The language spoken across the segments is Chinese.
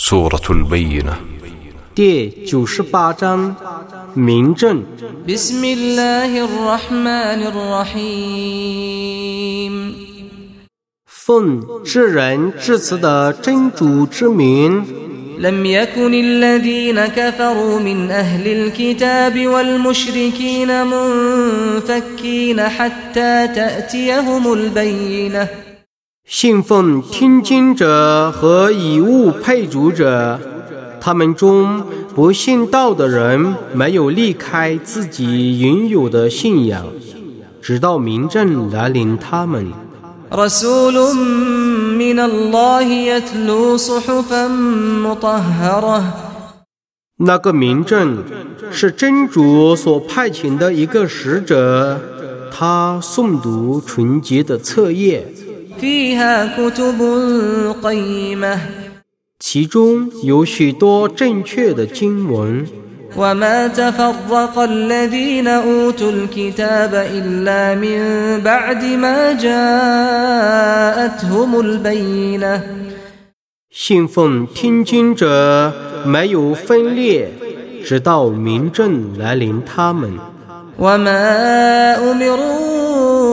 سورة البينة 第九十八章明证。 بسم الله الرحمن الرحيم 奉至仁至慈的真主之名， لم يكن الذين كفروا من أهل الكتاب والمشركين منفكين حتى تأتيهم البينة 信奉听经者和以物配主者他们中不信道的人没有离开自己原有的信仰直到明证来临他们。那个明证是真主所派遣的一个使者他诵读纯洁的册页。其中有许多正确的经文。 وما تفرق الذين أوتوا الكتاب إلا من بعد ما جاءتهم البينة 信奉听经者没有分裂，直到明证来临他们。 وما أمروا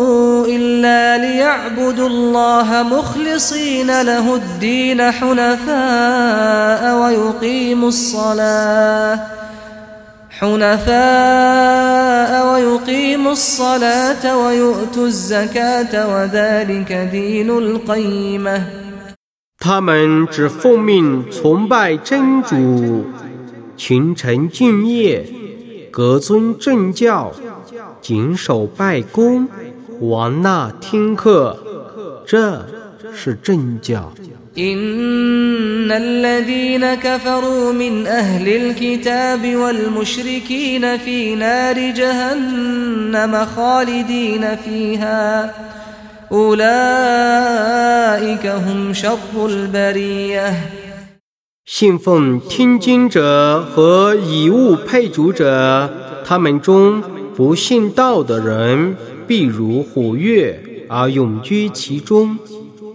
إلا ليعبدوا الله مخلصين له الدين حنفاء ويقيموا الصلاة حنفاء ويقيموا الصلاة ويؤتوا الزكاة وذلك دين القيمة 他们只奉命崇拜真主，勤诚敬业，各遵正教，谨守拜功， 王纳听课，这是正教。 إن الذين كفروا من أهل الكتاب والمشركين في نار جهنم خالدين فيها أولئك هم شر البرية 信奉听经者和以物配主者，他们中不信道的人， 必如火跃而永居其中。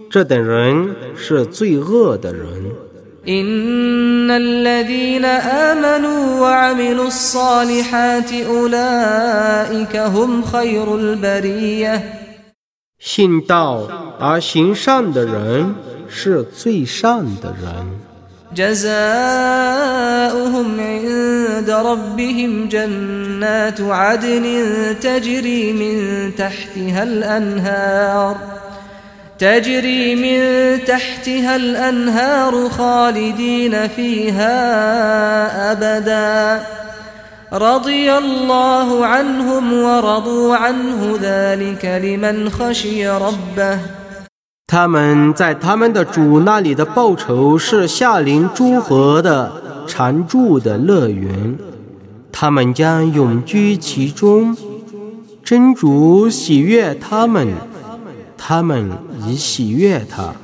这等人是最恶的人。 إن الذين آمنوا وعملوا الصالحات أولئك هم خير البرية 信道而行善的人是最善的人。 جزاؤهم عند ربهم جنات عدن تجري من تحتها الأنهار تجري من تحتها الأنهار خالدين فيها أبدا رضي الله عنهم ورضوا عنه ذلك لمن خشي ربه 他们在他们的主那里的报酬是下临诸河的常住的乐园， 他们将永居其中。真主喜悦他们，他们已喜悦他。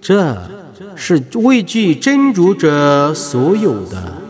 这是畏惧真主者所有的。